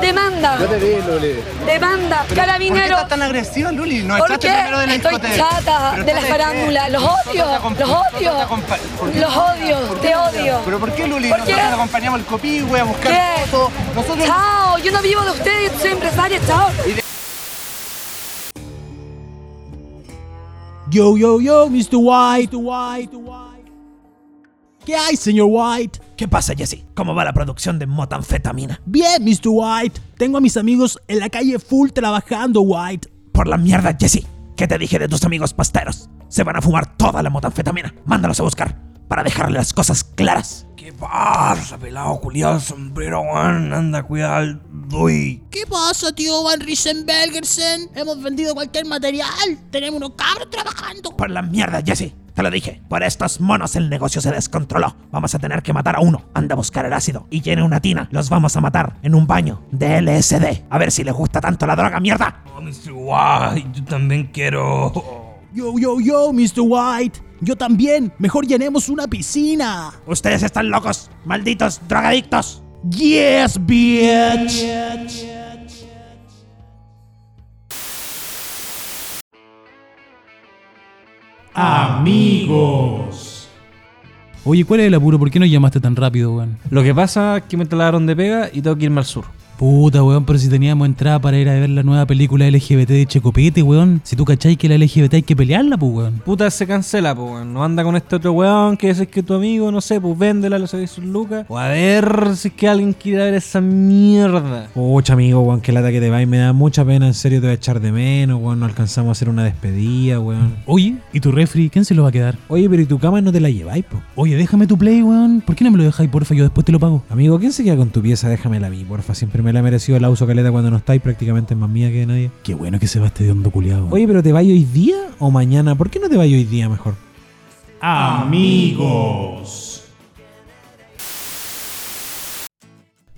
Demanda. Yo te vi, Luli. Demanda. ¿Por qué Carabinero. estás tan agresiva, Luli? No ¿Por echaste qué? primero de la Estoy chata de la farándula. Los odio. Los odio. Los odio. Te odio. ¿Pero por qué, Luli? ¿Por Nosotros te acompañamos al copihue a buscar fotos. Nosotros... Chao. Yo no vivo de ustedes. Soy empresaria. Chao. Yo, yo, yo, Mr. White, White, White. ¿Qué hay, señor White? ¿Qué pasa, Jesse? ¿Cómo va la producción de motanfetamina? Bien, Mr. White. Tengo a mis amigos en la calle full trabajando, White. Por la mierda, Jesse. ¿Qué te dije de tus amigos pasteros? Se van a fumar toda la motanfetamina. Mándalos a buscar para dejarle las cosas claras. ¿Qué pasa, pelado culiado sombrero, weón? Anda, cuidado, doy. ¿Qué pasa, tío Van Riesenbergersen? Hemos vendido cualquier material. Tenemos unos cabros trabajando. Por la mierda, Jesse. Te lo dije. Por estos monos el negocio se descontroló. Vamos a tener que matar a uno. Anda a buscar el ácido y llene una tina. Los vamos a matar en un baño de LSD. A ver si les gusta tanto la droga, mierda. Oh, Mr. White, yo también quiero. Yo, yo, yo, Mr. White. Yo también. Mejor llenemos una piscina. Ustedes están locos. Malditos drogadictos. Yes, bitch. Amigos. Oye, ¿cuál es el apuro? ¿Por qué no llamaste tan rápido, weón? Lo que pasa es que me talaron de pega y tengo que irme al sur. Puta, weón, pero si teníamos entrada para ir a ver la nueva película LGBT de Checopete, weón. Si tú cacháis que la LGBT hay que pelearla, pues, weón. Puta, se cancela, pues, weón. No anda con este otro weón que es que tu amigo, no sé, pues véndela, lo sabéis sus lucas. O a ver si es que alguien quiere ver esa mierda. Pucha, amigo, weón, que lata que te va y me da mucha pena, en serio te voy a echar de menos, weón. No alcanzamos a hacer una despedida, weón. Oye, ¿y tu refri? ¿Quién se lo va a quedar? Oye, pero ¿y tu cama no te la lleváis, po? Oye, déjame tu play, weón. ¿Por qué no me lo dejáis, porfa? Yo después te lo pago. Amigo, ¿quién se queda con tu pieza? Déjamela a mí, porfa. Siempre me la he merecido la uso caleta cuando no estáis, prácticamente es más mía que de nadie. Qué bueno que se va este de hondo culiado. Oye, pero ¿te vais hoy día o mañana? ¿Por qué no te vais hoy día mejor? amigos.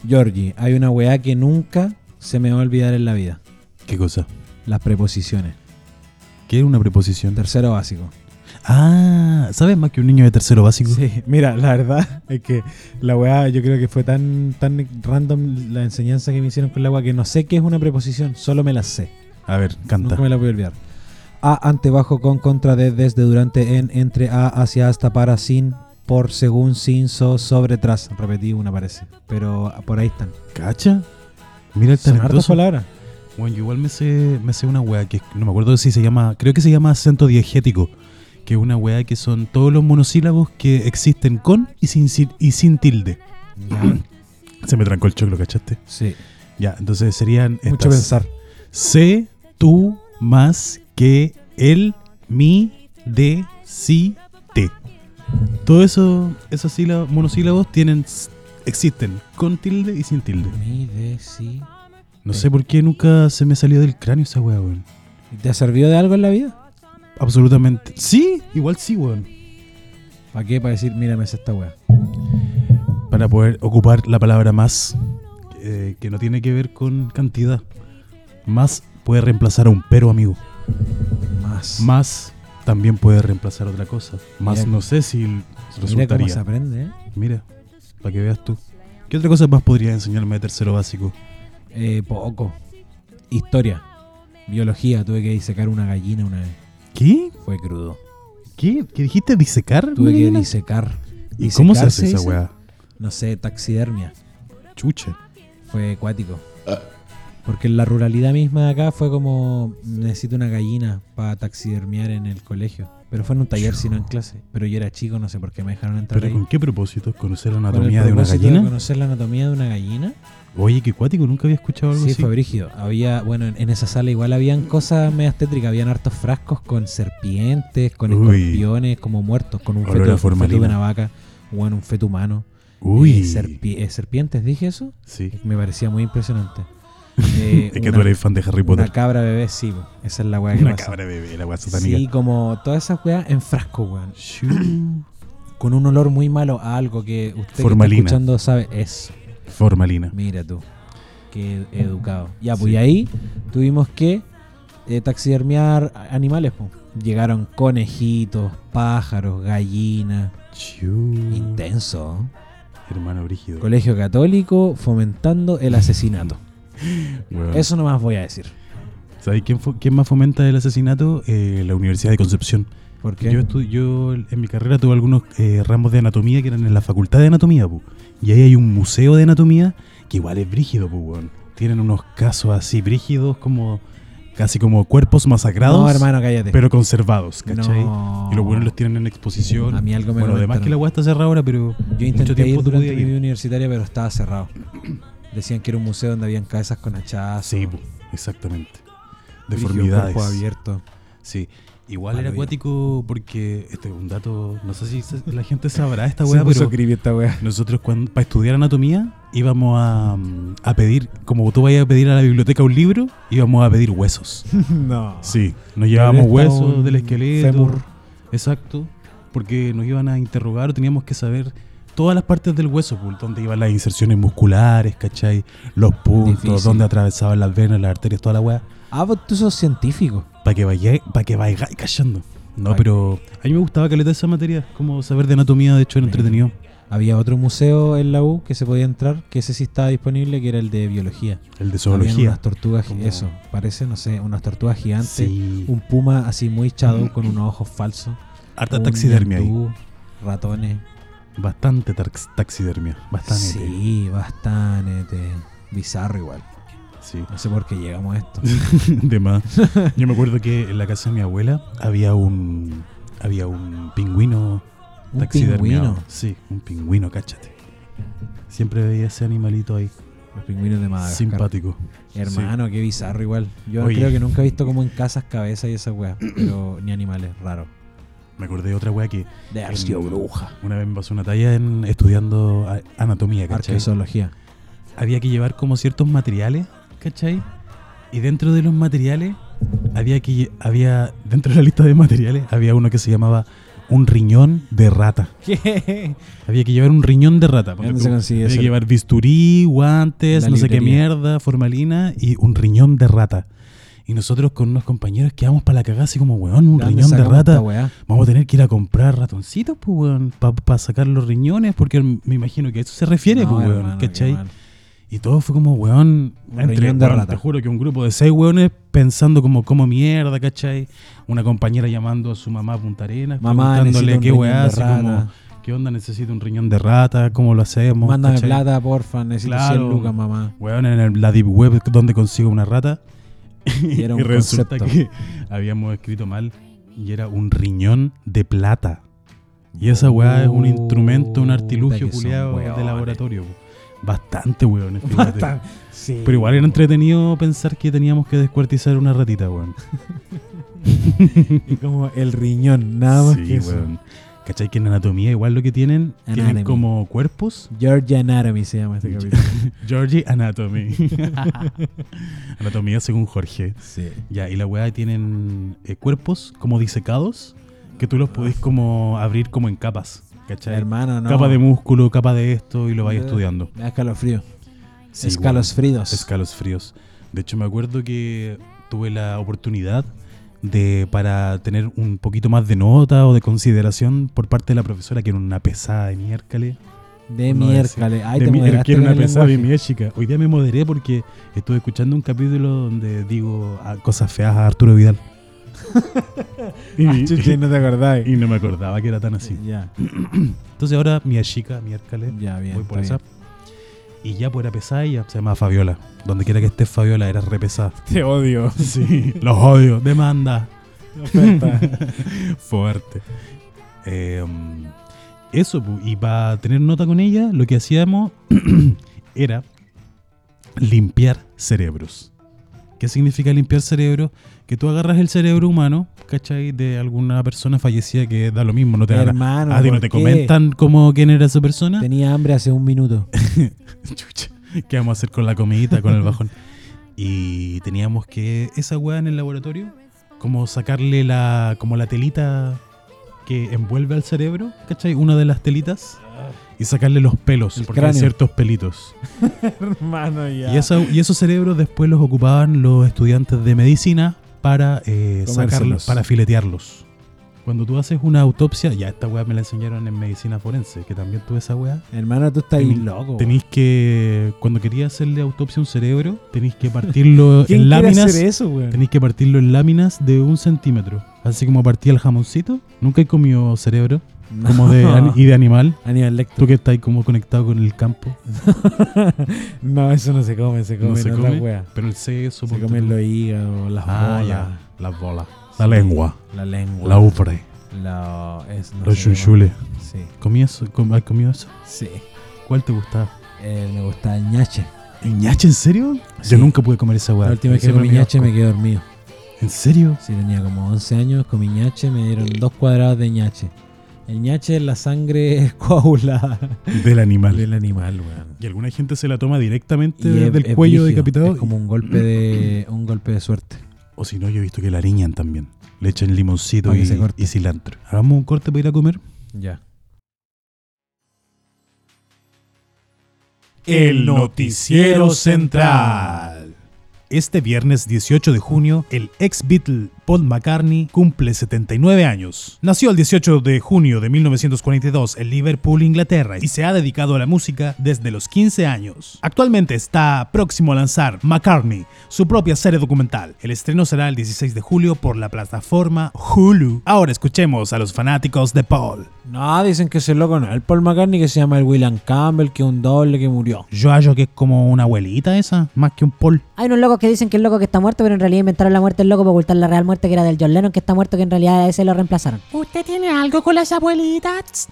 Georgie, hay una weá que nunca se me va a olvidar en la vida. ¿Qué cosa? Las preposiciones. ¿Qué es una preposición? Tercero básico. Ah, ¿sabes más que un niño de tercero básico? Sí, mira, la verdad es que la weá yo creo que fue tan, tan random la enseñanza que me hicieron con la weá que no sé qué es una preposición, solo me la sé. A ver, canta. Nunca me la voy a olvidar. A, ante, bajo, con, contra, de, desde, durante, en, entre, a, hacia, hasta, para, sin, por, según, sin, so, sobre, tras. Repetí una parece. Pero por ahí están. ¿Cacha? Mira el talentoso. palabras. Bueno, yo igual me sé, me sé una weá que no me acuerdo si se llama, creo que se llama acento diegético, que es una weá que son todos los monosílabos que existen con y sin, si- y sin tilde. Se me trancó el choclo, ¿cachaste? Sí. Ya, entonces serían Mucho pensar. Sé, tú, más, que, él, mi, de, si, te. Todo eso, esos sílabos, monosílabos tienen, existen con tilde y sin tilde. Mi, de, si. No sé por qué nunca se me salió del cráneo esa weá, weón. ¿Te ha servido de algo en la vida? Absolutamente. Sí, igual sí, weón. ¿Para qué? Para decir, mira, me hace esta weá. Para poder ocupar la palabra más, eh, que no tiene que ver con cantidad. Más puede reemplazar a un pero, amigo. Más. Más también puede reemplazar otra cosa. Más Mira- no sé si Mira cómo resultaría. se aprende, ¿eh? Mira, para que veas tú. ¿Qué otra cosa más podría enseñarme de tercero básico? Eh, poco. Historia. Biología. Tuve que disecar una gallina una vez. ¿Qué? Fue crudo. ¿Qué? ¿Qué dijiste? ¿Disecar? Tuve que disecar. ¿Y cómo se hace esa weá? No sé, taxidermia. Chucha. Fue acuático. Porque en la ruralidad misma de acá fue como necesito una gallina para taxidermiar en el colegio. Pero fue en un taller, sino en clase. Pero yo era chico, no sé por qué me dejaron entrar ¿Pero ahí. con qué propósito? ¿Conocer la Con el anatomía de una propósito gallina? conocer la anatomía de una gallina. Oye, qué cuático, nunca había escuchado algo Sí, así. fue brígido. Había, bueno, en, en esa sala igual habían cosas medias tétricas. Habían hartos frascos con serpientes, con Uy. escorpiones, como muertos, con un feto, feto de una vaca, bueno, un feto humano. Uy. Eh, serpi- eh, serpientes, dije eso. Sí. Me parecía muy impresionante. Eh, Es que una- tú eres fan de Harry Una Potter. cabra bebé, sí, po. esa es la weá que Una pasa. cabra bebé, la weá satánica. Sí, como todas esas weas en frasco, weón. Con un olor muy malo a algo que usted que está escuchando sabe es. Formalina. Mira tú. Qué educado. Ya, pues y ahí tuvimos que eh, taxidermiar animales, po. Llegaron conejitos, pájaros, gallinas. Intenso. Hermano brígido. Colegio católico fomentando el asesinato. Weón. Eso nomás voy a decir. ¿Sabes quién, quién más fomenta el asesinato? Eh, la Universidad de Concepción. Porque Yo, estu- yo en mi carrera tuve algunos eh, ramos de anatomía que eran en la facultad de anatomía, pu. y ahí hay un museo de anatomía que igual es brígido, pu. Tienen unos casos así brígidos como casi como cuerpos masacrados, No, hermano, cállate. pero conservados, ¿cachai? No. Y los buenos los tienen en exposición. A mí algo me bueno, además que la weá está cerrada ahora, pero Yo intenté ir durante mi vida universitaria, pero estaba cerrado. Decían que era un museo donde habían cabezas con hachazos. Sí, exactamente. Deformidades. cuerpo abierto. Sí. Igual era acuático porque este es un dato, no sé si se- la gente sabrá esta weá, pero esta weá. nosotros cuando para estudiar anatomía íbamos a, a pedir, como tú vayas a pedir a la biblioteca un libro, íbamos a pedir huesos. no. Sí, nos llevábamos huesos del esqueleto. fémur. Exacto, porque nos iban a interrogar, teníamos que saber todas las partes del hueso, pues, dónde iban las inserciones musculares, ¿cachai? Los puntos, Difícil. dónde atravesaban las venas, las arterias, toda la weá. Ah, pues tú sos científico. Para que vayáis para que vayáis cachando. No, pero a mí me gustaba caleta esa materia, como saber de anatomía, de hecho era entretenido. Había otro museo en la U que se podía entrar, que ese sí estaba disponible, que era el de biología. El de Habían zoología. unas tortugas, Como- eso, parece, no sé, unas tortugas gigantes. Sí. Un puma así muy shadow con unos ojos falsos. Harta taxidermia ahí. ñandú, Ratones. Bastante tax- taxidermia. Bastante. Sí, bastante. Bizarro igual. Sí. No sé por qué llegamos a esto. de más. Yo me acuerdo que en la casa de mi abuela había un había un pingüino Un pingüino. Sí, un pingüino, cáchate. Siempre veía ese animalito ahí, Los pingüinos de Madagascar. simpático. Hermano, qué bizarro igual. Yo Oye. creo que nunca he visto como en casas cabezas y esa weá. Pero ni animales, raro. Me acordé de otra wea que De en- una vez me pasó una talla en estudiando anatomía, ¿cachai? Arqueozoología. Había que llevar como ciertos materiales, ¿cachai? Y dentro de los materiales había que había dentro de la lista de materiales había uno que se llamaba un riñón de rata. ¿Qué? Había que llevar un riñón de rata. ponte ¿Dónde tú. se consigue Había eso? que llevar bisturí, guantes, La no sé qué mierda, formalina y un riñón de rata. Y nosotros con unos compañeros quedamos para la cagada así como, weón, un ¿De dónde riñón de rata. Vamos a tener que ir a comprar ratoncitos, pues, weón, para sacar los riñones, porque me imagino que a eso se refiere, No, pues, weón, hermano, ¿cachai? Y todo fue como, weón, riñón de weón, rata. Te juro que un grupo de seis weones pensando como, como mierda, ¿cachai? Una compañera llamando a su mamá a Punta Arenas, Mamá, preguntándole qué weá, así como. ¿qué onda? Necesito un riñón de rata, ¿cómo lo hacemos? Mándame ¿cachai? plata, porfa. Necesito Claro. 100 lucas, mamá. Weón, en el- la deep web donde consigo una rata. Y era un resulta concepto. que habíamos escrito mal y era un riñón de plata. Y esa weá es un instrumento, un artilugio culiado de laboratorio. po. Bastante weón. Sí. Pero igual era entretenido pensar que teníamos que descuartizar una ratita, weón. Y como el riñón, nada más Sí, que eso. weón. ¿Cachai? Que en anatomía igual lo que tienen, tienen como cuerpos. Georgia Anatomy se llama este capítulo. Georgie Anatomy. Anatomía según Jorge. sí. Ya, y la weá tienen eh, cuerpos como disecados que tú los podés como abrir como en capas. ¿Cachai? Hermano, no. Capa de músculo, capa de esto y lo vais Eh, estudiando. Me da escalofrío. Sí, Escalofríos. Escalofríos. De hecho, me acuerdo que tuve la oportunidad de para tener un poquito más de nota o de consideración por parte de la profesora, que era una pesada de miércoles. de no miércoles. Ay, de te mi- que era una pesada de mi chica. Hoy día me moderé porque estuve escuchando un capítulo donde digo ah, cosas feas a Arturo Vidal. Y, Ah, chucha, no te acordás. y no me acordaba que era tan así. Ya, Entonces ahora mi chica, miércoles, ya, bien. voy por esa. Y ya pues era pesada ella, se llama Fabiola. Donde quiera que esté Fabiola, era re pesada. Te odio. Sí, los odio, demanda. Fuerte. Eh, eso, pu, y para tener nota con ella, lo que hacíamos era limpiar cerebros. ¿Qué significa limpiar cerebros? Que tú agarras el cerebro humano, ¿cachai? De alguna persona fallecida que da lo mismo, no te Hermano, a ti no ¿por te qué? comentan cómo quién era esa persona. Tenía hambre hace un minuto. Chucha, ¿qué vamos a hacer con la comidita, con el bajón? Y teníamos que, esa weá en el laboratorio, como sacarle la, como la telita que envuelve al cerebro, ¿cachai? Una de las telitas. Y sacarle los pelos, El porque hay cráneo. ciertos pelitos. Hermano, ya. Y, esa- y esos cerebros después los ocupaban los estudiantes de medicina para eh, sacarlos, para filetearlos. Cuando tú haces una autopsia, ya esta weá me la enseñaron en medicina forense, que también tuve esa weá. Hermano, tú estás Tení- loco. Tenéis que, cuando querías hacerle autopsia a un cerebro, tenéis que partirlo ¿Quién en láminas. Tenéis que partirlo en láminas de un centímetro. Así como partía el jamoncito. Nunca he comido cerebro. Como de, y de animal. Aníbal Lecter. Tú que estás ahí como conectado con el campo. No, eso no se come, se come no se come. wea. Pero el seso. Se tú. los hígados, las Ah, bolas, ya. Las bolas. La lengua. la lengua, La ufre. la- es- no Los chuchules. Sí, ¿Comías eso? Com- ¿Has comido eso? sí. ¿Cuál te gustaba? Eh, me gusta el ñache. ¿El ñache en serio? Sí. Yo nunca pude comer esa weá. La última vez que comí ñache me quedé dormido. ¿En serio? Sí, tenía como 11 años, comí ñache, me dieron dos cuadrados de ñache. El ñache es la sangre coagulada Del animal. del animal, weón. Y alguna gente se la toma directamente es- del es cuello decapitado. Es como un golpe de un golpe de suerte. O si no, yo he visto que la ariñan también. Le echan limoncito y, y cilantro. Hagamos un corte para ir a comer. Ya. El Noticiero Central. Este viernes 18 de junio, el ex Beatle Paul McCartney cumple 79 años. Nació el 18 de junio de 1942 en Liverpool, Inglaterra, y se ha dedicado a la música desde los 15 años. Actualmente está próximo a lanzar McCartney, su propia serie documental. El estreno será el 16 de julio por la plataforma Hulu. Ahora escuchemos a los fanáticos de Paul. No, dicen que ese loco no es el Paul McCartney que se llama el William Campbell, que es un doble que murió. Yo hallo que es como una abuelita esa, más que un Paul. Hay unos locos que dicen que el loco que está muerto, pero en realidad inventaron la muerte del loco para ocultar la real muerte que era del John Lennon, que está muerto, que en realidad a ese lo reemplazaron. ¿Usted tiene algo con las abuelitas?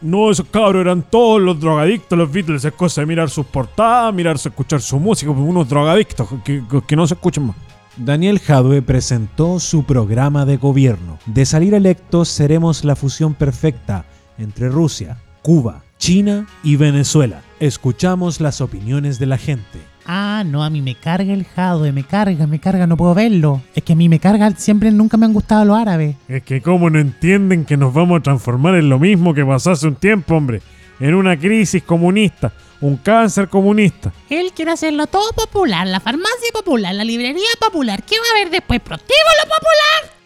No, esos cabros eran todos los drogadictos, los Beatles. Es cosa de mirar sus portadas, mirarse, escuchar su música, pues, unos drogadictos que, que- que no se escuchen más. Daniel Jadwe presentó su programa de gobierno. De salir electos seremos la fusión perfecta entre Rusia, Cuba, China y Venezuela. Escuchamos las opiniones de la gente. Ah, no, a mí me carga el jadwe, me carga, me carga, no puedo verlo. Es que a mí me carga, siempre nunca me han gustado los árabes. Es que como no entienden que nos vamos a transformar en lo mismo que pasó hace un tiempo, hombre. En una crisis comunista, un cáncer comunista. Él quiere hacerlo todo popular, la farmacia popular, la librería popular. ¿Qué va a haber después? ¿Prostíbulo popular?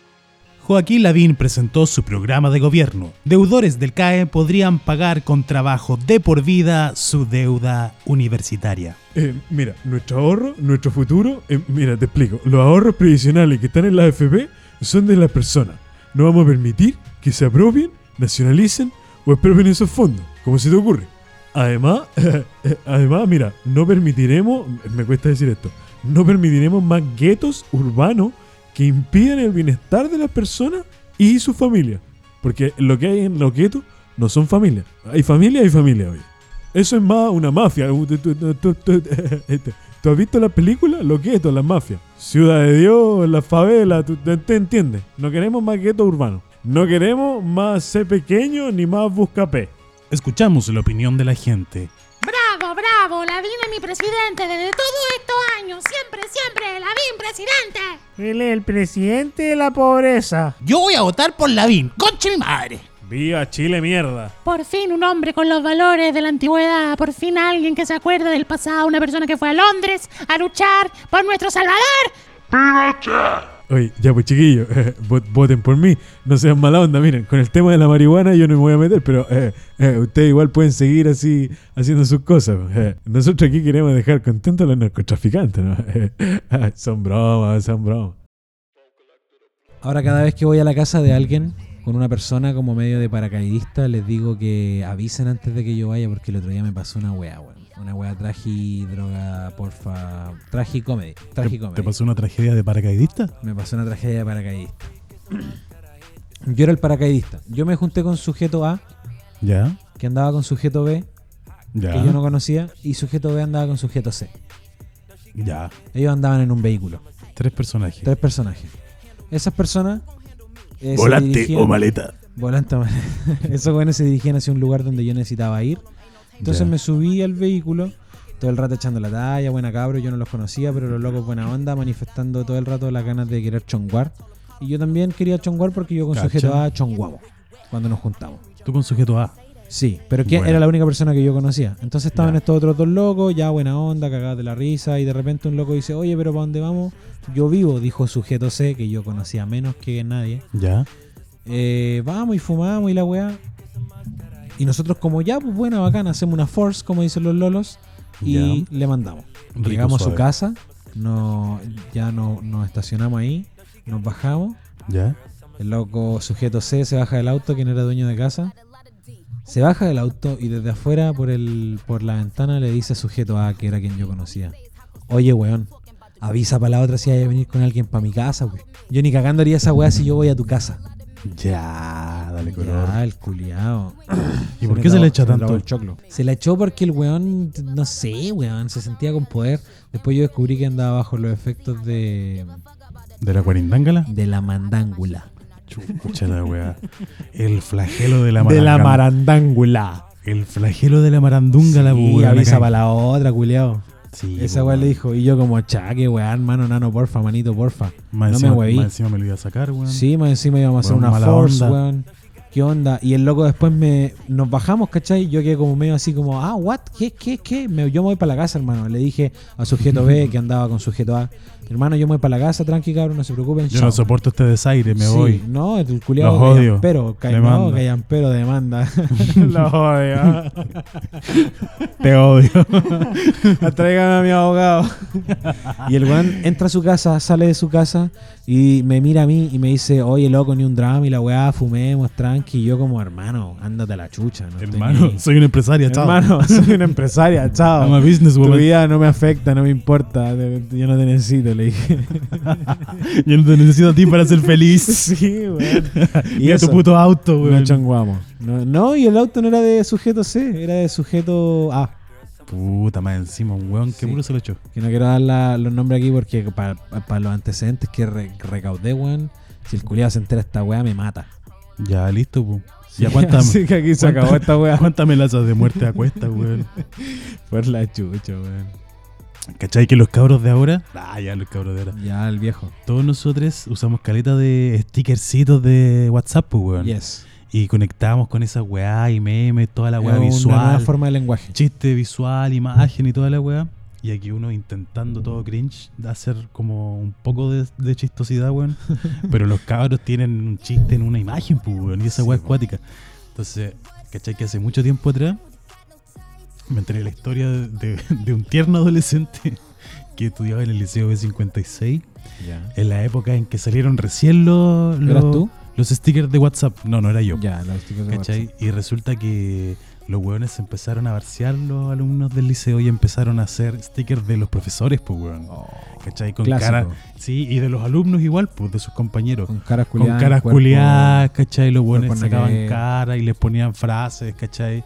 Joaquín Lavín presentó su programa de gobierno. Deudores del CAE podrían pagar con trabajo de por vida su deuda universitaria. Eh, mira, nuestro ahorro, nuestro futuro, eh, mira, te explico. Los ahorros previsionales que están en la AFP son de las personas. No vamos a permitir que se apropien, nacionalicen o expropien esos fondos, como se te ocurre. Además, además, mira, no permitiremos, me cuesta decir esto, no permitiremos más guetos urbanos que impidan el bienestar de las personas y su familia. Porque lo que hay en los guetos no son familias. Hay familia, hay familia, oye. Eso es más una mafia. Este, ¿Tú has visto la película? Los guetos, las mafias. Ciudad de Dios, la favela, tú- te entiendes. No queremos más guetos urbanos. No queremos más C pequeño ni más buscapé. Escuchamos la opinión de la gente. Bravo, Lavín es mi presidente desde todos estos años. Siempre, siempre, Lavín presidente. Él es el presidente de la pobreza. Yo voy a votar por Lavín, conche mi madre. Viva Chile mierda. Por fin un hombre con los valores de la antigüedad, por fin alguien que se acuerda del pasado, una persona que fue a Londres a luchar por nuestro Salvador. Oye, ya pues chiquillos, vot- voten por mí, no sean mala onda, miren, con el tema de la marihuana yo no me voy a meter, pero eh, eh, ustedes igual pueden seguir así haciendo sus cosas. eh. Nosotros aquí queremos dejar contentos a los narcotraficantes, ¿no? Eh, son bromas, son bromas. Ahora cada vez que voy a la casa de alguien con una persona como medio de paracaidista, les digo que avisen antes de que yo vaya porque el otro día me pasó una wea, weón. Una wea tragi, droga, porfa, tragicomedy. ¿Te, Tragicomedy. te pasó una tragedia de paracaidista? Me pasó una tragedia de paracaidista. Yo era el paracaidista. Yo me junté con sujeto A, Ya, que andaba con sujeto B, ya, que yo no conocía, y sujeto B andaba con sujeto C. ya. Ellos andaban en un vehículo. Tres personajes. Tres personajes. Esas personas. eh, Volante dirigían- o maleta. Volante o maleta. Esos buenos se dirigían hacia un lugar donde yo necesitaba ir. Entonces me subí al vehículo, todo el rato echando la talla, buena cabro, yo no los conocía, pero los locos buena onda, manifestando todo el rato las ganas de querer chonguar. Y yo también quería chonguar porque yo con Cacha. sujeto A chonguamos cuando nos juntamos. Tú con sujeto A. Sí, pero que Bueno. era la única persona que yo conocía. Entonces estaban estos otros dos locos, ya buena onda, cagados de la risa, y de repente un loco dice, oye, pero ¿para dónde vamos? Yo vivo, dijo sujeto C, que yo conocía menos que nadie. Ya. Eh, vamos y fumamos y la weá. Y nosotros como ya, pues buena, bacana, hacemos una force, como dicen los lolos, y le mandamos. Rico, Llegamos a su casa, no, ya no, nos estacionamos ahí, nos bajamos. Ya. El loco sujeto C se baja del auto, quien era dueño de casa. Se baja del auto y desde afuera por el por la ventana le dice sujeto A, que era quien yo conocía. Oye, weón, avisa para la otra si hay a venir con alguien para mi casa, weón. Yo ni cagando haría esa weá si yo voy a tu casa. Ya, dale color. Ya, el culiao. ¿Y por qué se le echa tanto? el choclo. Se la echó porque el weón, no sé, weón, se sentía con poder. Después yo descubrí que andaba bajo los efectos de, ¿De la cuarindángala? de la mandángula. Chucha la weá. El flagelo de la De la marandángula. El flagelo de la marandunga, Sí, avisa para la otra, culiao. Sí, Esa po, weá le dijo. Y yo como, chaque, weón, hermano, nano, porfa, manito, porfa. Más no encima, me hueví. más encima me lo iba a sacar, weón. Sí, más encima íbamos a hacer una force, onda. weón. ¿Qué onda? Y el loco después me nos bajamos, ¿cachai? Yo quedé como medio así como, ah, what? ¿Qué? ¿Qué? ¿Qué? Me- yo me voy para la casa, hermano. Le dije a sujeto B que andaba con sujeto A. Hermano, yo me voy para la casa, tranqui, cabrón, no se preocupen. Yo chao". no soporto este desaire, me Sí, voy. No, el culiado Los odio. Pero, no, pero demanda. Los odio. Te odio. Tráigame a mi abogado. y el weón entra a su casa, sale de su casa y me mira a mí y me dice, oye, loco, ni un drama y la weá, fumemos, tranqui. Y yo como, hermano, ándate a la chucha. No Hermano, ni- soy una empresaria, chao. Hermano, soy una empresaria, chao. I'm a Tu businesswoman. vida no me afecta, no me importa. Yo no te necesito, le dije. Yo no te necesito a ti para ser feliz. sí, weón. Y a tu eso. puto auto, No weón. changuamos. No, no, y el auto no era de sujeto C, era de sujeto A. Puta, más encima, un weón que Sí. puro se lo echó. Que no quiero dar la- los nombres aquí porque para los antecedentes que re- recaudé, weón, si el culiado se entera esta weá, me mata. Ya, listo, pu. Ya, cuántas Así que aquí se acabó esta weá. ¿Cuántas amenazas de muerte a cuesta, weón? Por la chucha, weón. ¿Cachai que los cabros de ahora? Ah, ya los cabros de ahora. Ya, el viejo. Todos nosotros usamos caleta de stickercitos de WhatsApp, pues, weón. Yes. Y conectamos con esa weá y memes, toda la weá Es una nueva visual. forma de lenguaje. Chiste visual, imagen y toda la weá. Y aquí uno intentando todo cringe, de hacer como un poco de, de chistosidad, weón. Pero los cabros tienen un chiste en una imagen, pues, weón. Y esa weá es cuática. Entonces, ¿cachai? Que hace mucho tiempo atrás me enteré la historia de, de- de un tierno adolescente que estudiaba en el Liceo B56 Ya. en la época en que salieron recién los, ¿Eras los, tú? Los stickers de WhatsApp. No, no era yo. Ya, los stickers de ¿Cachai? WhatsApp. Y resulta que los hueones empezaron a barciar los alumnos del liceo y empezaron a hacer stickers de los profesores, pues weón. ¿Cachai? Con clásico. cara. Sí, y de los alumnos igual, pues de sus compañeros. Con caras Con culiadas. caras cuerpo- culiadas, ¿cachai? Los hueones sacaban negro. cara y les ponían frases, ¿cachai?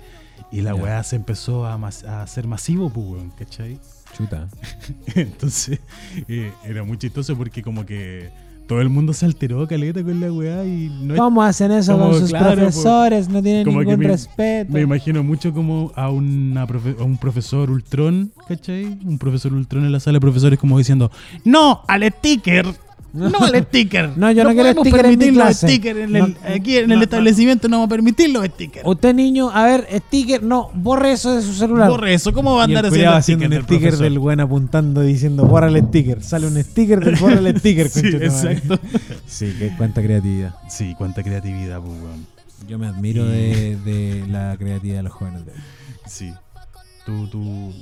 Y la Ya. weá se empezó a, mas- a hacer masivo, pues weón, ¿cachai? Chuta. Entonces, eh, era muy chistoso porque como que todo el mundo se alteró caleta con la weá y no es ¿Cómo hacen eso como, con sus claro, po, profesores? No tienen ningún me- respeto. Me imagino mucho como a, una profe- a un profesor ultrón, ¿cachai? Un profesor ultrón en la sala de profesores como diciendo, no al sticker, no al sticker. No, yo no quiero podemos sticker en mi permitir los clase. stickers en el- No, aquí en el no, establecimiento no vamos a permitir los stickers. Usted, niño, a ver, sticker, no, borre eso de su celular. Borre eso, ¿cómo va a el andar haciendo, haciendo un stickers sticker del buen apuntando diciendo borra el sticker. Sale un sticker del borra el sticker. Sí, exacto. Sí, que cuánta creatividad. Sí, cuánta creatividad, pues, weón. Yo me admiro de, de la creatividad de los jóvenes de hoy. Sí. Tú, tú,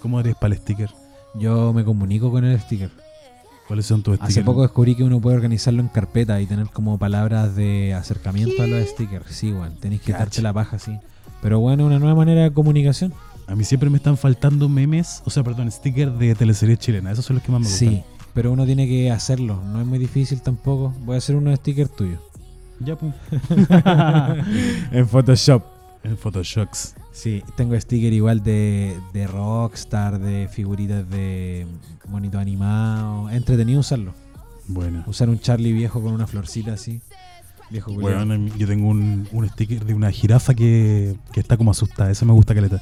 ¿cómo eres para el sticker? Yo me comunico con el sticker. ¿Cuáles son tus stickers? Hace poco descubrí que uno puede organizarlo en carpeta y tener como palabras de acercamiento a los stickers. Sí, weón. Tenéis que darte la paja así. Pero bueno, una nueva manera de comunicación. A mí siempre me están faltando memes, o sea, perdón, stickers de teleseries chilenas. Esos son los que más me gustan. Sí, pero uno tiene que hacerlo. No es muy difícil tampoco. Voy a hacer unos stickers tuyos. Ya, pues. en Photoshop. En Photoshops. Sí, tengo sticker igual de, de Rockstar, de figuritas de monito animado. Entretenido usarlo. Bueno. Usar un Charlie viejo con una florcita así. Viejo. Bueno, yo tengo un, un sticker de una jirafa que, que está como asustada. Eso me gusta, caleta.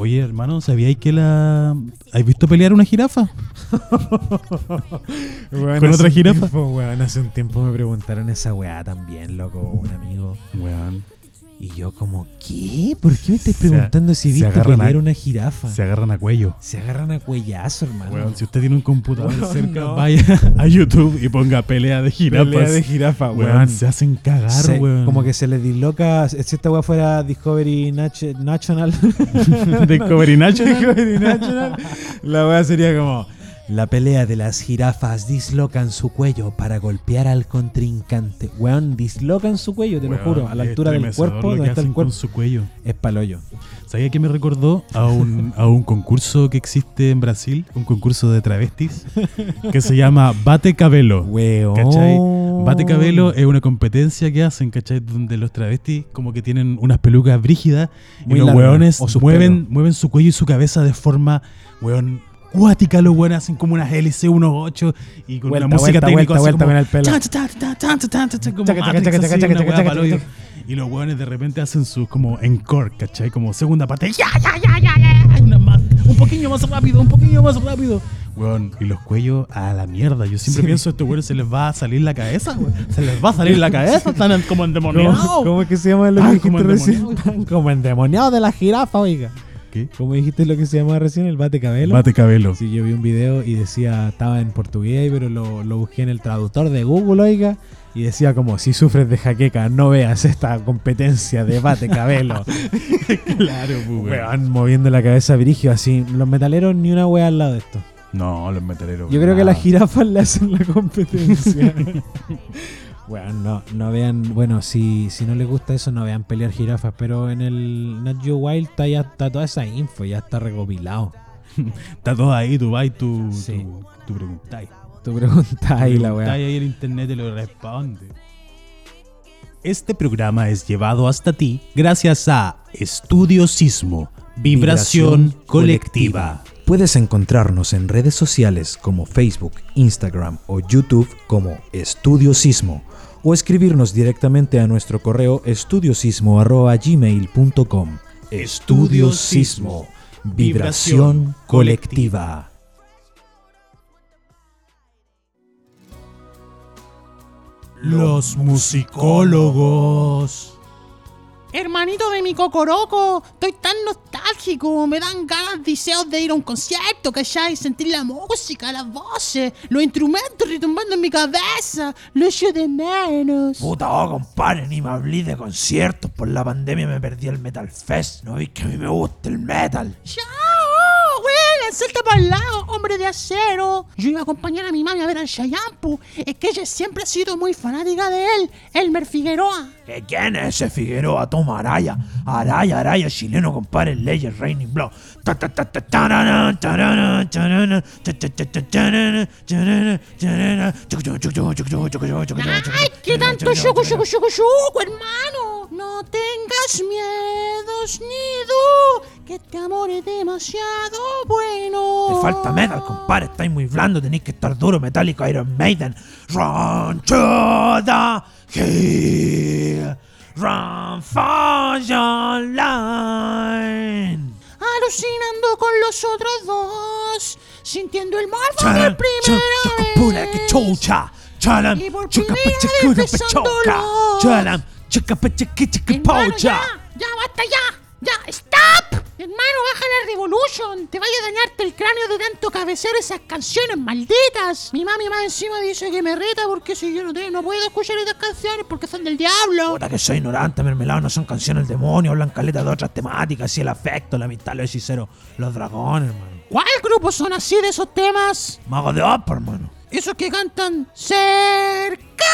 Oye, hermano, ¿sabíais que la. ¿Has visto pelear una jirafa? Con otra jirafa. tiempo, weón, hace un tiempo me preguntaron esa weá también, loco, un amigo. Weón. Y yo como, ¿qué? ¿Por qué me estás Se- preguntando si viste pelear a- una jirafa? Se agarran a cuello. Se agarran a cuellazo, hermano. Weón, si usted tiene un computador cerca, no. vaya a YouTube y ponga pelea de jirafas. Pelea de jirafa, Weón, weón. se hacen cagar, Se- weón. Como que se les disloca. Si esta weá fuera Discovery Nach- National. Discovery National. Discovery National. La weá sería como. La pelea de las jirafas dislocan su cuello para golpear al contrincante. Weón, dislocan su cuello, te lo juro. A la es altura del cuerpo, donde está el hacen cuerpo. con su cuello. Es paloyo. ¿Sabía que me recordó a un, a un concurso que existe en Brasil? Un concurso de travestis que se llama Bate Cabelo. Weón. ¿Cachai? Bate Cabelo es una competencia que hacen, ¿cachai? Donde los travestis como que tienen unas pelucas brígidas Muy y los largas, weones o mueven, mueven su cuello y su cabeza de forma, weón, cuática. Los weones hacen como unas unos ocho y con Vuelta, una música técnica vuelta, así vuelta como el pelo. como. Y los weones de repente hacen sus como encore, ¿cachai? Como segunda parte. ¡Ya, ya, ya, ya, ya! Hay una más, un poquillo más rápido, un poquillo más rápido. Weón, y los cuellos a la mierda. Yo siempre Sí. pienso, estos weones se les va a salir la cabeza, weón. Se les va a salir la cabeza, están como endemoniados. ¿Cómo, cómo es que se llama lo que como recién? endemoniado. Tan como endemoniado de la jirafa, oiga. ¿Qué? ¿Cómo dijiste lo que se llamaba recién? El bate cabelo. Bate cabelo. Sí, yo vi un video y decía, estaba en portugués, pero lo, lo busqué en el traductor de Google, oiga, y decía como, si sufres de jaqueca, no veas esta competencia de bate cabelo. Claro, pues, weón. Moviendo la cabeza brigio así. Los metaleros ni una wea al lado de esto. No, los metaleros. Yo creo que las jirafas le hacen la competencia. Bueno, no, no vean, bueno, si, si no les gusta eso, no vean pelear jirafas, pero en el Not Geo Wild está ya está toda esa info, ya está recopilado. Está todo ahí, tú vas y tú, Sí. tú, tú preguntáis. Ahí la weá. ahí el internet te lo responde. Este programa es llevado hasta ti gracias a Estudio Sismo, vibración, colectiva. Puedes encontrarnos en redes sociales como Facebook, Instagram o YouTube como Estudio Sismo o escribirnos directamente a nuestro correo estudiosismo@gmail.com. Estudio Sismo, vibración colectiva. Los musicólogos. Hermanito de mi cocoroco, estoy tan nostálgico, me dan ganas, deseos de ir a un concierto, ¿cachai? Sentir la música, las voces, los instrumentos retumbando en mi cabeza, lo echo de menos. Puta, oh, compadre, ni me hablé de conciertos. Por la pandemia me perdí el Metal Fest. No vi que a mí me gusta el metal. ¡Chao! salta para el lado, hombre de acero. Yo iba a acompañar a mi mami a ver al Shayampu. Es que ella siempre ha sido muy fanática de él, Elmer Figueroa. ¿Qué, ¿Quién es ese Figueroa? Toma Araya. Araya, Araya, chileno, compadre, leyes, Raining Blood. ¡Ay, qué tanto chucu, chucu, chucu, chucu, hermano! No tengas miedos ni que este amor es demasiado bueno. Te falta metal, compadre. Estáis muy blando. Tenéis que estar duro, metálico, Iron Maiden. Run to the hill. Run for your line. Alucinando con los otros dos, sintiendo el Chalam, por primera que vez. Chalam, Y por chacapa, primera chacura, vez pechoca. besándolos. Chacapa, chaca, Hermano, ya, ya, basta ya, ya, stop. Hermano, baja la revolution. Te vaya a dañarte el cráneo de tanto cabecear esas canciones malditas. Mi mami más encima dice que me reta porque si yo no, te- no puedo escuchar estas canciones porque son del diablo. Puta que soy ignorante, mermelado, no son canciones del demonio, hablan caleta de otras temáticas, así el afecto, la amistad, los hechiceros, los dragones, hermano. ¿Cuál grupo son así de esos temas? Mago de Opa, hermano. Esos que cantan cerca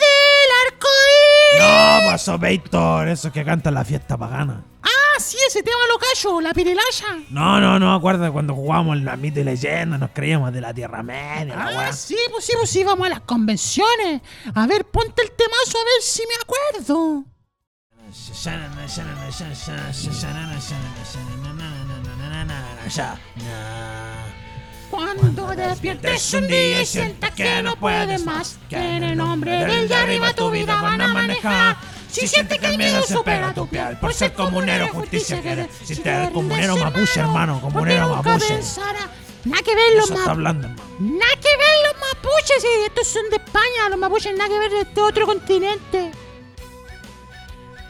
del arcoíris. No, pasó Víctor, esos que cantan la fiesta pagana. Ah, sí, ese tema lo callo, la pirilaya. No, no, no, acuerda cuando jugábamos la mito y leyenda, nos creíamos de la Tierra Media, la Ah, weá. sí, pues sí, pues sí, vamos a las convenciones. A ver, ponte el temazo a ver si me acuerdo. Cuando despiertes un día y sientas que no puedes más, que en el nombre del de arriba tu vida van a manejar. Si sientes que el miedo supera tu piel, por ser comunero justicia quieres. Si te eres comunero mapuche, hermano, comunero mapuche. Nada que ver los mapuches. Nada que ver los mapuches, sí, estos son de España, los mapuches nada que ver de este otro continente.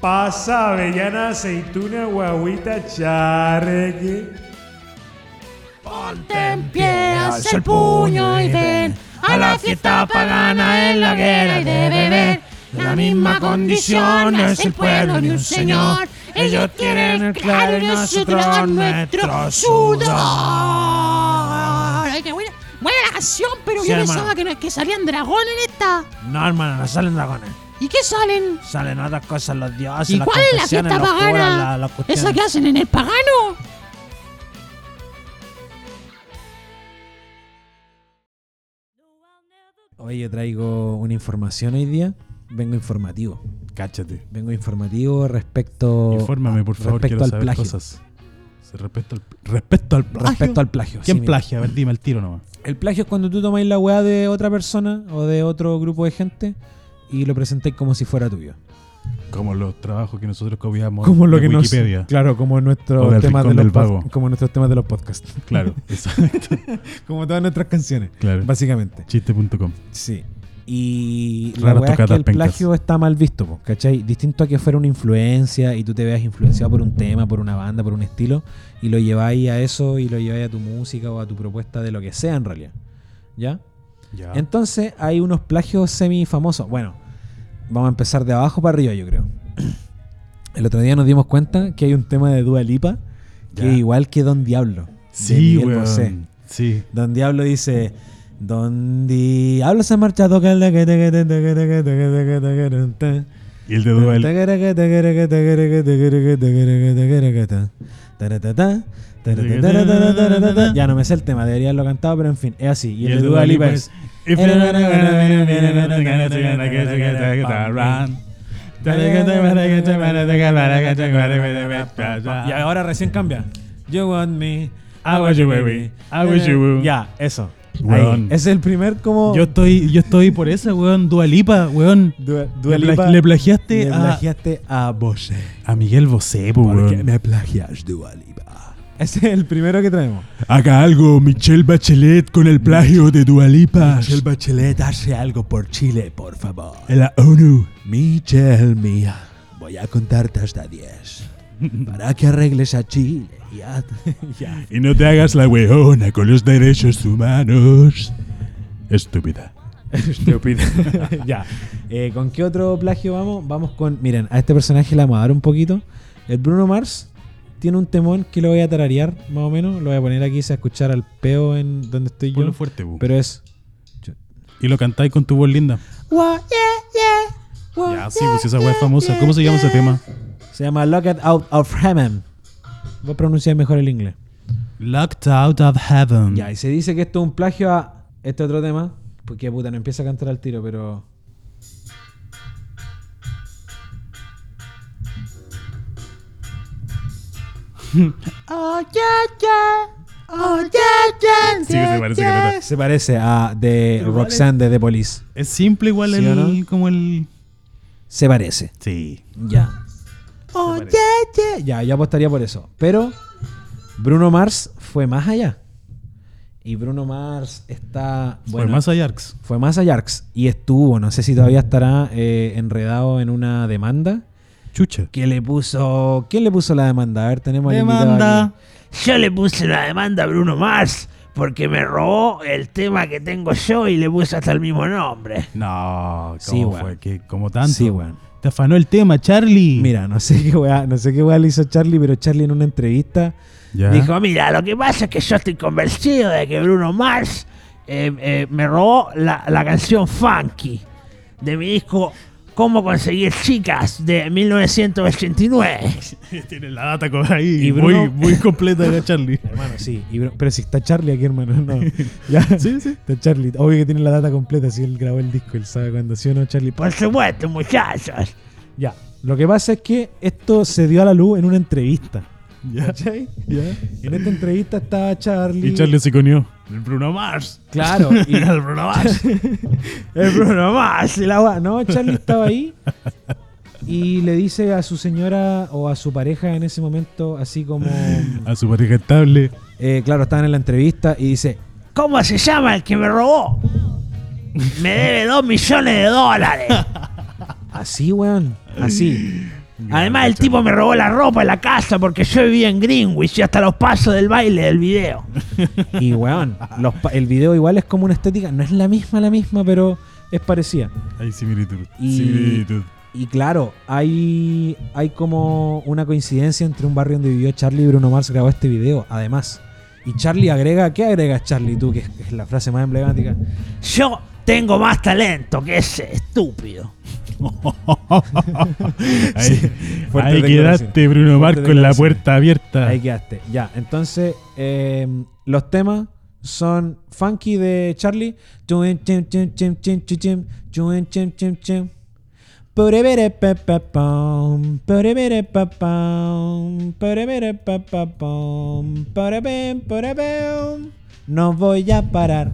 Pasa avellana, aceituna, guaguita, charreque. Ponte en pie, haz el puño y ven a la fiesta pagana en la guerra y de beber. La misma condición es el pueblo ni un señor. Ellos tienen claro y nosotros nuestro sudor. Ay, qué buena, buena la canción, pero Sí, yo hermano. pensaba que, no- que salían dragones en esta. No, hermano, no salen dragones. ¿Y qué salen? Salen otras cosas, los dioses, ¿Y las cuál es la confesiones, fiesta los curas, pagana? cuestiones. ¿Esa que hacen en el pagano? Oye, yo traigo una información hoy día. Vengo informativo. Cáchate. Vengo informativo respecto. Infórmame, por favor, respecto al saber plagio. cosas. Respecto al, respecto al plagio. Respecto al plagio. ¿Quién sí, plagia? A ver, dime el tiro nomás. El plagio es cuando tú tomáis la weá de otra persona o de otro grupo de gente y lo presentáis como si fuera tuyo. Como los trabajos que nosotros copiamos Como lo de que nos- Wikipedia. Claro, como nuestros del temas de los pod- como nuestros temas de los podcasts. Claro, exacto. como todas nuestras canciones, claro. básicamente. Chiste.com. Sí. Y la Raras es que el pencas. plagio está mal visto, po, ¿cachai? Distinto a que fuera una influencia y tú te veas influenciado por un tema, por una banda, por un estilo, y lo lleváis a eso y lo lleváis a tu música o a tu propuesta de lo que sea en realidad. ¿Ya? Ya. Entonces hay unos plagios semi famosos. Bueno, vamos a empezar de abajo para arriba, yo creo. El otro día nos dimos cuenta que hay un tema de Dua Lipa que es igual que Don Diablo. sí, weón. Sí. Don Diablo dice: Don Diablo se ha marchado. Y el de Duel. Ya no me sé el tema, debería haberlo cantado, pero en fin, es así. Y, el, de Dua Lipa es. Y ahora recién cambia. You want me, I want you, baby, I want you. Ya, eso. Es el primer como. Yo estoy, yo estoy por esa, weón. Dualipa, weón. Dualipa, le, plagiaste a. Le plagiaste a Bosé. A Miguel Bosé, weón. Me plagias, Dualipa. Ese es el primero que traemos. Haga algo, Michelle Bachelet, con el plagio de Dualipa. Bachelet hace algo por Chile, por favor. En la ONU. Michelle mía, voy a contarte hasta 10. Para que arregles a Chile. Ya. ya. Y no te hagas la weona con los derechos humanos. Estúpida. Estúpido. ya. Eh, ¿Con qué otro plagio vamos? Vamos con. Miren, a este personaje le vamos a dar un poquito. El Bruno Mars tiene un temón que lo voy a tararear, más o menos. Lo voy a poner aquí se a escuchar al peo en donde estoy yo. Ponlo fuerte, bu. Pero es. Y lo cantáis con tu voz linda. Ya, sí, pues esa weá es famosa. ¿Cómo se llama ese tema? Se llama Locked Out of Heaven. Voy a pronunciar mejor el inglés. Locked Out of Heaven. Ya, y se dice que esto es un plagio a este otro tema. Porque puta, no empieza a cantar al tiro, pero. Sí, se parece que no- Se parece a de Pero Roxanne de The Police. Es simple igual ¿Sí el, no? como el... Se parece. Sí. Ya. Ya, yo apostaría por eso. Pero Bruno Mars fue más allá. Y Bruno Mars está. Fue Bueno, más a Yarks. fue más allá. Y estuvo, no sé si todavía estará eh, enredado en una demanda. Chucha. ¿Quién le puso. ¿Quién le puso la demanda? A ver, tenemos Demanda. Yo le puse la demanda a Bruno Mars porque me robó el tema que tengo yo y le puse hasta el mismo nombre. No, ¿cómo Sí, fue? que Como tanto. Sí, weón. Te afanó el tema, Charlie. Mira, no sé qué weá, no sé qué weá le hizo Charlie, pero Charlie en una entrevista Ya. Dijo, mira, lo que pasa es que yo estoy convencido de que Bruno Mars eh, eh, me robó la, la canción Funky de mi disco Cómo conseguir chicas de 1989. Tiene la data ahí Y muy, Bruno- muy completa de Charlie. Hermano, sí. y pero si está Charlie aquí, hermano. No. Ya. Sí, sí. Está Charlie. Obvio que tiene la data completa. Si él grabó el disco, él sabe cuándo sí o no, Charlie. Por supuesto, muchachos. Ya. Lo que pasa es que esto se dio a la luz en una entrevista. Ya. ¿Cachai? En esta entrevista estaba Charlie. Y Charlie se conió. El Bruno Mars. Claro. Y el Bruno Mars. el Bruno Mars. y la gua- No, Charlie estaba ahí. Y le dice a su señora o a su pareja en ese momento, así como. A su pareja estable. eh, claro, estaban en la entrevista y dice: ¿Cómo se llama el que me robó? Me debe dos millones de dólares. Así, weón. Así. Además, el tipo me robó la ropa en la casa porque yo vivía en Greenwich y hasta los pasos del baile del video. Y weón, los pa- el video igual es como una estética, no es la misma, la misma, pero es parecida. Hay similitud. Y- Similitud. Y claro, hay, hay como una coincidencia entre un barrio donde vivió Charlie y Bruno Mars grabó este video, además. Y Charlie agrega, ¿qué agregas Charlie tú? Que es, que es la frase más emblemática. Yo tengo más talento que ese estúpido. Ahí, quedaste, Bruno Fuerte con la puerta abierta. Ahí quedaste. Ya, entonces, eh, los temas son Funky de Charlie. No voy a parar.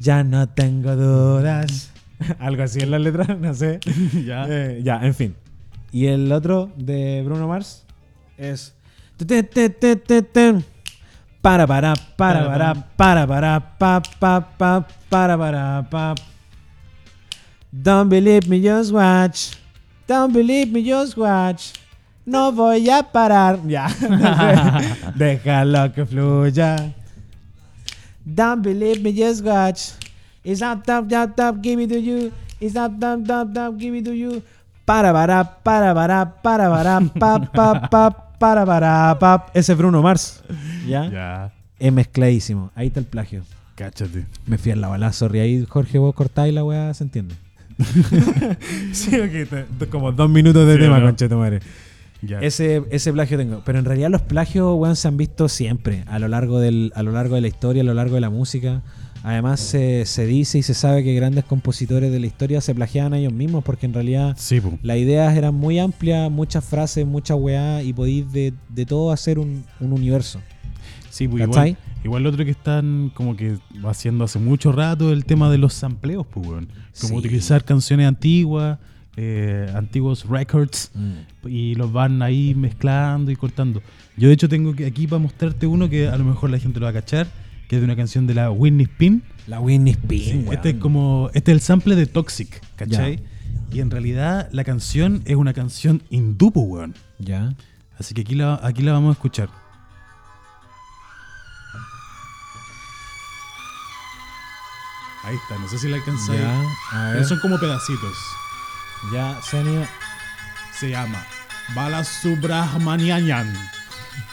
Ya no tengo dudas. Algo así en la letra, no sé. ya. Eh, ya, en fin. Y el otro de Bruno Mars es. Para para para para para para pa pa pa para para pa. Don't believe me, just watch. Don't believe me, just watch. No voy a parar. Ya. Déjalo que fluya. Don't believe me, just watch. It's up, up, up, up, give it to you. It's up, up, up, up, give it to you. Para, para, para, para, para, para, pa, pa, pa, para, para, pa. Ese es Bruno Mars. ¿Ya? Ya. Es mezcladísimo. Ahí está el plagio. Cáchate. Me fui al la bala, sorry. Ahí, Jorge, vos cortáis la weá, se entiende. sí, ok, como dos minutos de Sí, tema, ¿no? conchetumare. Ya. Ese, ese plagio tengo. Pero en realidad los plagios, weón, se han visto siempre. A lo largo, del, a lo largo de la historia, a lo largo de la música. Además, se, se dice y se sabe que grandes compositores de la historia se plagiaban a ellos mismos porque en realidad Sí, las ideas eran muy amplias, muchas frases, mucha weá y podéis de, de todo hacer un, un universo. Sí, pues igual, igual lo otro que están como que haciendo hace mucho rato el tema de los sampleos, pues, weón. Como Sí. utilizar canciones antiguas, eh, antiguos records, y los van ahí mezclando y cortando. Yo de hecho tengo que aquí para mostrarte uno que a lo mejor la gente lo va a cachar, que es de una canción de la Whitney Spin. La Whitney Spin, Sí, este es como este es el sample de Toxic, ¿cachai? Y en realidad la canción es una canción hindú, weón. Ya. Así que aquí la, aquí la vamos a escuchar. Ahí está, no sé si la alcanzáis. Ya, a ver. Pero son como pedacitos. Ya, se han ido. Se llama Balasubramanian.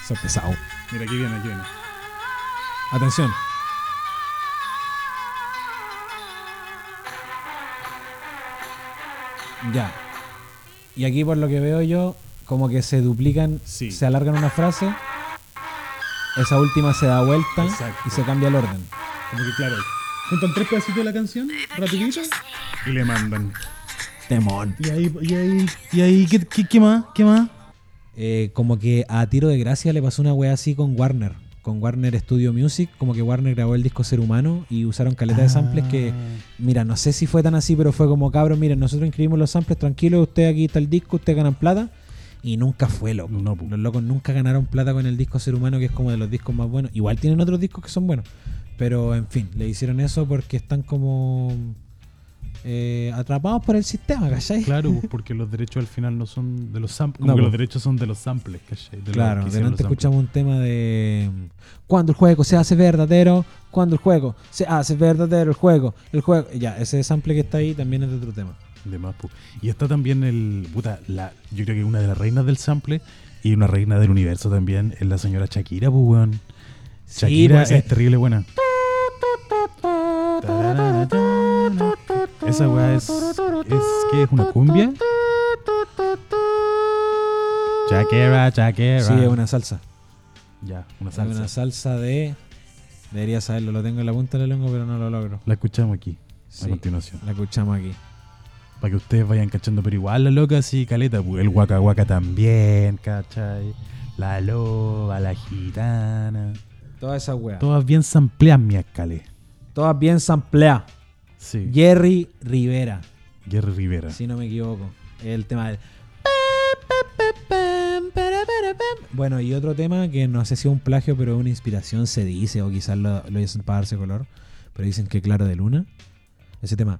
Son pesado. Mira, aquí viene, aquí viene. Atención. Ya. Y aquí por lo que veo yo, como que se duplican, Sí. se alargan una frase, esa última se da vuelta Exacto. y se cambia el orden. Como que claro, juntan tres pedacitos de la canción, rapidito, y le mandan. Temón. Y ahí, y ahí, y ahí, ¿qué, qué, qué más? ¿Qué más? Eh, como que a tiro de gracia le pasó una wea así con Warner. Con Warner Studio Music, como que Warner grabó el disco Ser Humano y usaron caleta de samples que, mira, no sé si fue tan así, pero fue como, cabrón, miren, nosotros inscribimos los samples, tranquilo, usted aquí está el disco, usted ganan plata. Y nunca fue, loco. No, los locos nunca ganaron plata con el disco Ser Humano, que es como de los discos más buenos. Igual tienen otros discos que son buenos. Pero, en fin, le hicieron eso porque están como eh, atrapados por el sistema, ¿cachai? Claro, pues, porque los derechos al final no son de los samples. No, Como que pues. los derechos son de los samples, ¿cachai? De Claro, delante escuchamos un tema de cuando el juego se hace verdadero, cuando el juego se hace verdadero el juego, el juego, ya, ese sample que está ahí también es de otro tema. De más, pu. Y está también el. Puta, la, yo creo que una de las reinas del sample y una reina del universo también es la señora Shakira, pues, weón. Shakira pues, eh. es terrible buena. Esa weá es. ¿Es qué? ¿Es una cumbia? Shakira, Shakira. Sí, es una salsa. Ya, una Es salsa. una salsa de debería saberlo, lo tengo en la punta de la lengua, pero no lo logro. La escuchamos aquí, Sí, a continuación. la escuchamos aquí. Para que ustedes vayan cachando, pero igual la loca sí, caleta, pu. el Waka Waka también, ¿cachai? La loba, la gitana. Todas esas weas. Todas bien sampleas, mi escalé. Todas bien sampleadas. Jerry Rivera. Jerry Rivera. Si no me equivoco. El tema del. Bueno, y otro tema que no sé si es un plagio, pero una inspiración, se dice, o quizás lo, lo dicen para darse color, pero dicen que Claro de Luna. Ese tema.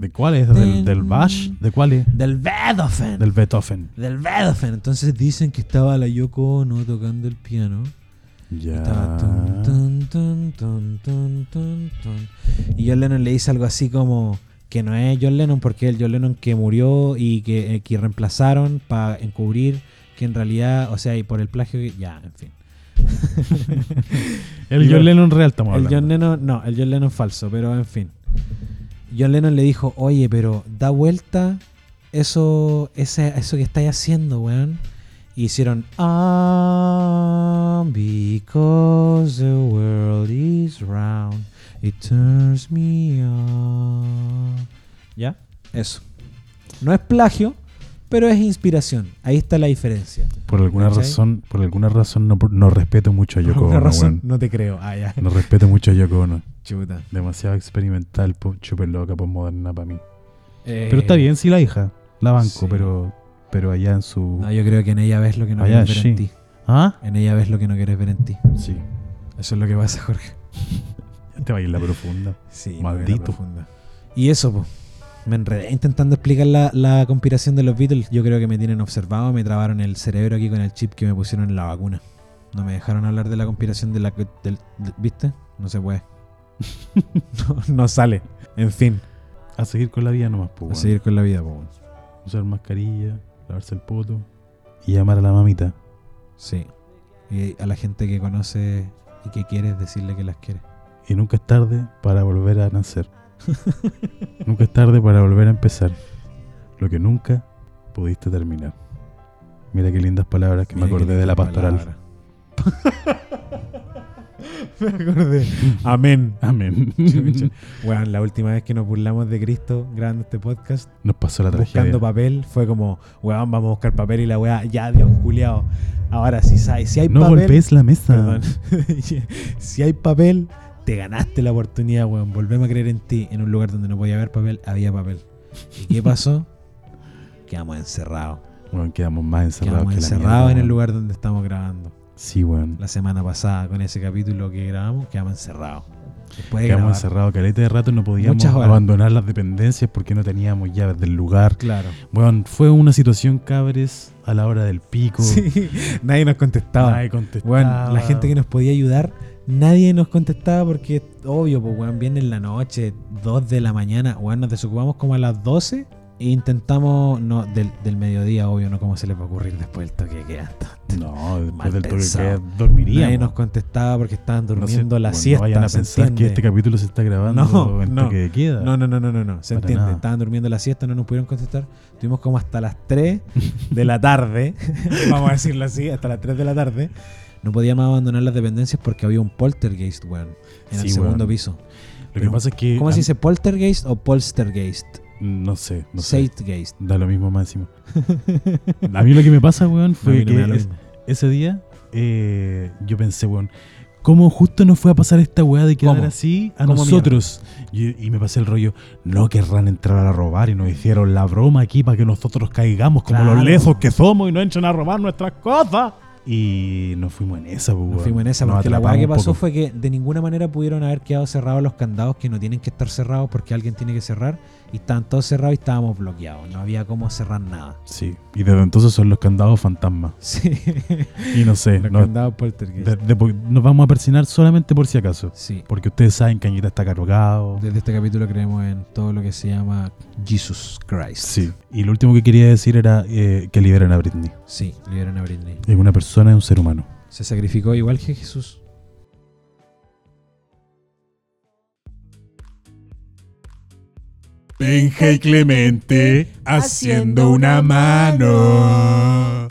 ¿De cuál es? ¿Del, del Bash? ¿De cuál es? Del Beethoven. Del Beethoven. Del Beethoven. Entonces dicen que estaba la Yoko no tocando el piano ya. Tun, tun, tun. Y John Lennon le dice algo así como que no es John Lennon porque es el John Lennon que murió y que, eh, que reemplazaron para encubrir que en realidad, o sea, y por el plagio, que- ya, en fin. El Y John Lennon real estamos El. John Lennon, no, el John Lennon falso, pero en fin. John Lennon le dijo, oye, pero da vuelta eso, ese, eso que estáis haciendo, weón. Y hicieron, ah, because the world is round, it turns me on. ¿Ya? Eso. No es plagio, pero es inspiración. Ahí está la diferencia. Por alguna ¿Cachai? razón, por alguna razón no, no respeto mucho a Por Yoko alguna Ono, razón, no te creo. Ah, ya. No respeto mucho a Yoko Ono. Chuta. Demasiado experimental, súper loca, moderna para mí. Eh, Pero está bien, sí, la hija. La banco, sí. pero pero allá en su... No, yo creo que en ella ves lo que no Allá, quieres ver en ti. ¿Ah? En ella ves lo que no quieres ver en ti. Sí. Eso es lo que pasa, Jorge. Ya te va a ir la profunda. Sí, Maldito. Y eso, pues. Me enredé intentando explicar la, la conspiración de los Beatles. Yo creo que me tienen observado, me trabaron el cerebro aquí con el chip que me pusieron en la vacuna. No me dejaron hablar de la conspiración de la... del- del- ¿Viste? No se puede. no, no sale. En fin, A seguir con la vida nomás, po, a seguir con la vida, pues. Usar mascarilla, lavarse el poto y llamar a la mamita. Sí. Y a la gente que conoce y que quieres decirle que las quiere. Y nunca es tarde para volver a nacer. nunca es tarde para volver a empezar. Lo que nunca pudiste terminar. Mira qué lindas palabras que me Mira acordé de la pastoral. me acordé. Amén. Amén. Bueno, la última vez que nos burlamos de Cristo grabando este podcast, Nos pasó la tragedia. buscando papel, fue como, weón, vamos a buscar papel y la weá, ya, Dios culiao. Ahora, si, si hay No papel. golpees la mesa. Si hay papel, te ganaste la oportunidad, weón. Volvemos a creer en ti. En un lugar donde no podía haber papel, había papel. ¿Y qué pasó? Quedamos encerrados. Bueno, quedamos más encerrados Quedamos que encerrados en el lugar donde estamos grabando. Sí, weón. La semana pasada, con ese capítulo que grabamos, quedamos encerrados. Después de Quedamos encerrados caleta de rato, no podíamos abandonar las dependencias porque no teníamos llaves del lugar. Claro. Bueno, fue una situación cabres a la hora del pico. Sí, nadie nos contestaba. Nadie contestaba. Bueno, la gente que nos podía ayudar, nadie nos contestaba porque, obvio, pues, weón, viene en la noche, 2 de la mañana, weón, nos desocupamos como a las 12 e intentamos, no, del, del mediodía, obvio, no como se les va a ocurrir después del toque de queda. No, después del toque de queda dormiríamos. Nadie nos contestaba porque estaban No durmiendo la bueno, siesta. No vayan a ¿se pensar que entiende? este capítulo se está grabando No, en no. toque de queda. No, no, no, no, no, no. Se Para entiende. nada. Estaban durmiendo la siesta, no nos pudieron contestar. Tuvimos como hasta las 3 de la tarde, vamos a decirlo así, hasta las 3 de la tarde. No podíamos abandonar las dependencias porque había un poltergeist, weón, en el Sí, segundo weón. piso. Lo que Pero, pasa es que. ¿Cómo se dice? ¿Poltergeist o polstergeist? No sé, no sé. Da lo mismo encima. a mí lo que me pasa, weón, fue no que es- ese día eh, yo pensé, weón, ¿cómo justo nos fue a pasar esta weá de quedar ¿Cómo? así a ¿Cómo nosotros? Y, y me pasé el rollo, no querrán entrar a robar y nos hicieron la broma aquí para que nosotros caigamos como Claro. los lezos que somos y no entren a robar nuestras cosas. Y nos fuimos en esa, pues, Nos weón. fuimos en esa Nos porque la weá que pasó fue que de ninguna manera pudieron haber quedado cerrados los candados que no tienen que estar cerrados porque alguien tiene que cerrar y estaban todos cerrados y estábamos bloqueados. No había cómo cerrar nada. Sí, y desde entonces son los candados fantasmas. Sí. Y no sé, los no- candados de- de nos vamos a persinar solamente por si acaso. Sí. Porque ustedes saben que Añita está cargado. Desde este capítulo creemos en todo lo que se llama Jesus Christ. Sí. Y lo último que quería decir era eh, que liberen a Britney. Sí, liberan a Britney. Es una persona, es un ser humano. Se sacrificó igual que Jesús. Benja y Clemente haciendo una mano.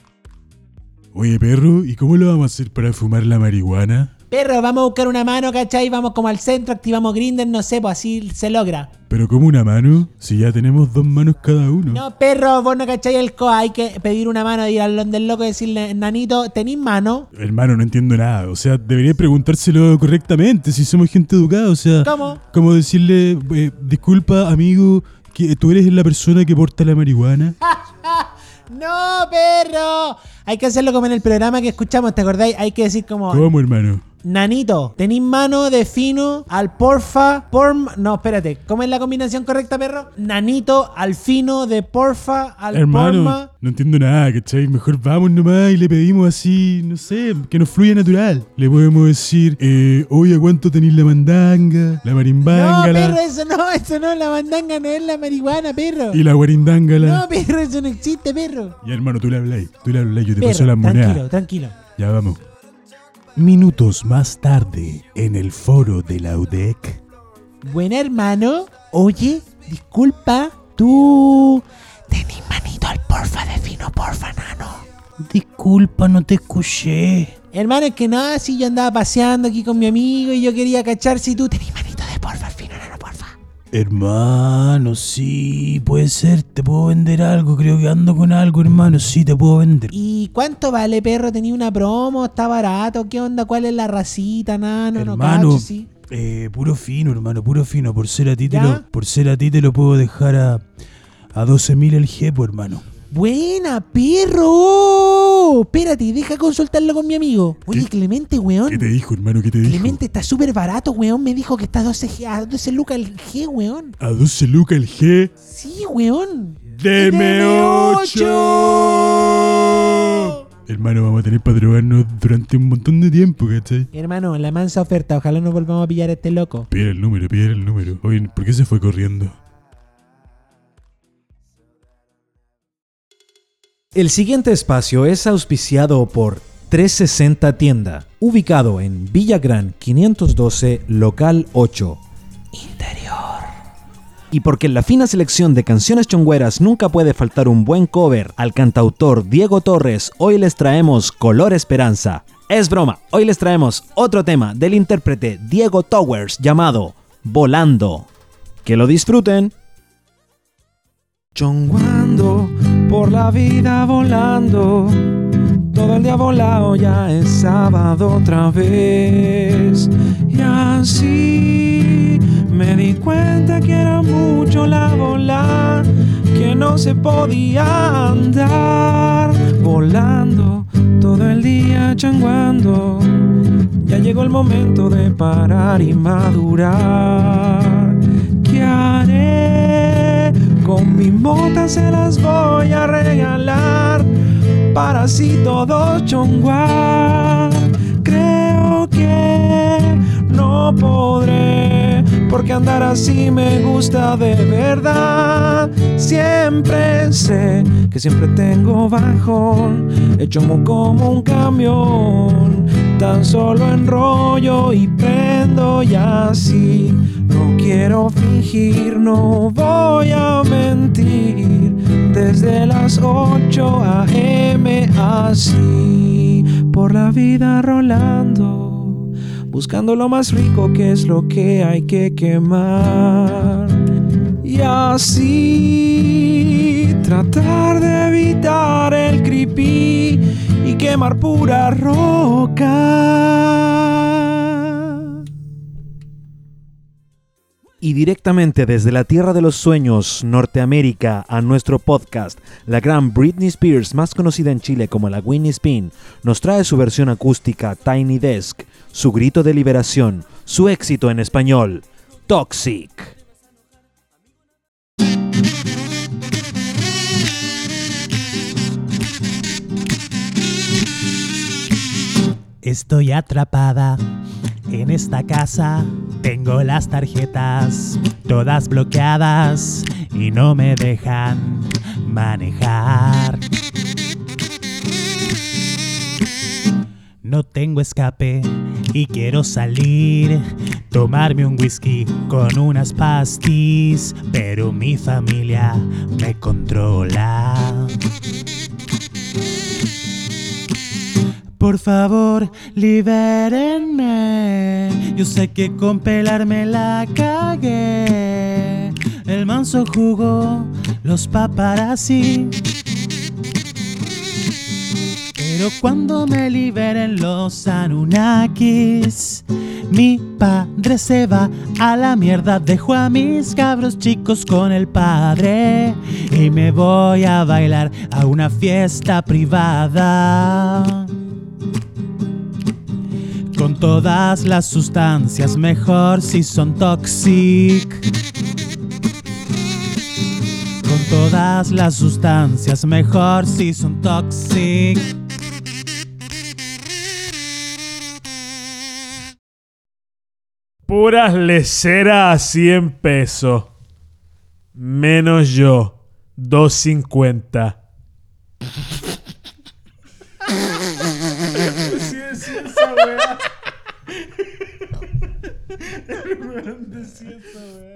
Oye, perro, ¿y cómo lo vamos a hacer para fumar la marihuana? Perro, vamos a buscar una mano, ¿cachai? Vamos como al centro, activamos Grinder, no sé, pues así se logra. ¿Pero como una mano? Si ya tenemos dos manos cada uno. No, perro, vos no cachai el coa, hay que pedir una mano, ir al del loco y decirle, nanito, ¿tenís mano? Hermano, no entiendo nada. O sea, debería preguntárselo correctamente si somos gente educada. O sea, ¿Cómo? como decirle, eh, disculpa, amigo, que tú eres la persona que porta la marihuana. No, perro. Hay que hacerlo como en el programa que escuchamos, ¿te acordáis? Hay que decir como... ¿Cómo, hermano? Nanito, tenéis mano de fino al porfa, porm... No, espérate, ¿cómo es la combinación correcta, perro? Nanito al fino de porfa al Hermano, porma. no entiendo nada, ¿cachai? Mejor vamos nomás y le pedimos así, no sé, que nos fluya natural. Le podemos decir, eh, oye, ¿a cuánto tenéis la mandanga? La No, marimbángala perro, eso no, eso no, la mandanga no es la marihuana, perro. y la guarindángala. No, perro, eso no existe, perro. Ya, hermano, tú le habláis, tú le habláis, yo te Perro, paso las monedas. tranquilo, tranquilo. Ya vamos. Minutos más tarde, en el foro de la UDEC. Buen hermano, oye, disculpa, tú... Tenís manito al porfa de fino, porfa, nano. Disculpa, no te escuché. Hermano, es que nada, si yo andaba paseando aquí con mi amigo y yo quería cachar si tú tenés manito de porfa al fino. Hermano, sí, puede ser, te puedo vender algo, creo que ando con algo, hermano, sí, te puedo vender. ¿Y cuánto vale, perro? ¿Tenía una promo? ¿Está barato? ¿Qué onda? ¿Cuál es la racita, nano? No hermano, cacho, sí. eh, puro fino, hermano, puro fino, por ser a ti te lo, por ser a ti te lo puedo dejar a, a 12.000 el jepo, hermano. Buena, perro. Espérate, deja consultarlo con mi amigo. Oye, Clemente, weón. ¿Qué te dijo, hermano? ¿Qué te dijo? Clemente está súper barato, weón. Me dijo que está a 12, G- a 12 lucas el G, weón. A 12 lucas el G. Sí, weón. Deme 8. Hermano, vamos a tener para drogarnos durante un montón de tiempo, ¿cachai? Hermano, la mansa oferta. Ojalá no volvamos a pillar a este loco. Pide el número, pide el número. Oye, ¿por qué se fue corriendo? El siguiente espacio es auspiciado por 360 Tienda, ubicado en Villagrán 512, local 8. Interior. Y porque en la fina selección de canciones chongüeras nunca puede faltar un buen cover al cantautor Diego Torres, hoy les traemos Color Esperanza. Es broma, hoy les traemos otro tema del intérprete Diego Towers llamado Volando. Que lo disfruten. Chonguando por la vida volando. Todo el día volado ya es sábado otra vez. Y así me di cuenta que era mucho la bola, que no se podía andar volando todo el día changuando. Ya llegó el momento de parar y madurar. ¿Qué haré? Con mi mota se las voy a regalar para así todos chonguar. Creo que no podré, porque andar así me gusta de verdad. Siempre sé que siempre tengo bajón, hecho mo- como un camión. Tan solo enrollo y prendo y así. No quiero fingir, no voy a mentir. Desde las 8 a.m. así. Por la vida rolando. Buscando lo más rico que es lo que hay que quemar. Y así tratar de evitar el creepy y quemar pura roca. Y directamente desde la Tierra de los Sueños, Norteamérica, a nuestro podcast, la gran Britney Spears, más conocida en Chile como la Winnie Spin, nos trae su versión acústica Tiny Desk, su grito de liberación, su éxito en español, Toxic. Estoy atrapada en esta casa. Tengo las tarjetas todas bloqueadas y no me dejan manejar. No tengo escape y quiero salir, tomarme un whisky con unas pastis, pero mi familia me controla. Por favor, libérenme. Yo sé que con pelarme la cagué. El manso jugó los paparazzi. Pero cuando me liberen los Anunnakis, mi padre se va a la mierda. Dejo a mis cabros chicos con el padre y me voy a bailar a una fiesta privada. Con todas las sustancias, mejor si son toxic. Con todas las sustancias, mejor si son toxic. Puras leceras a 100 pesos. Menos yo. 250. Decía esa weá.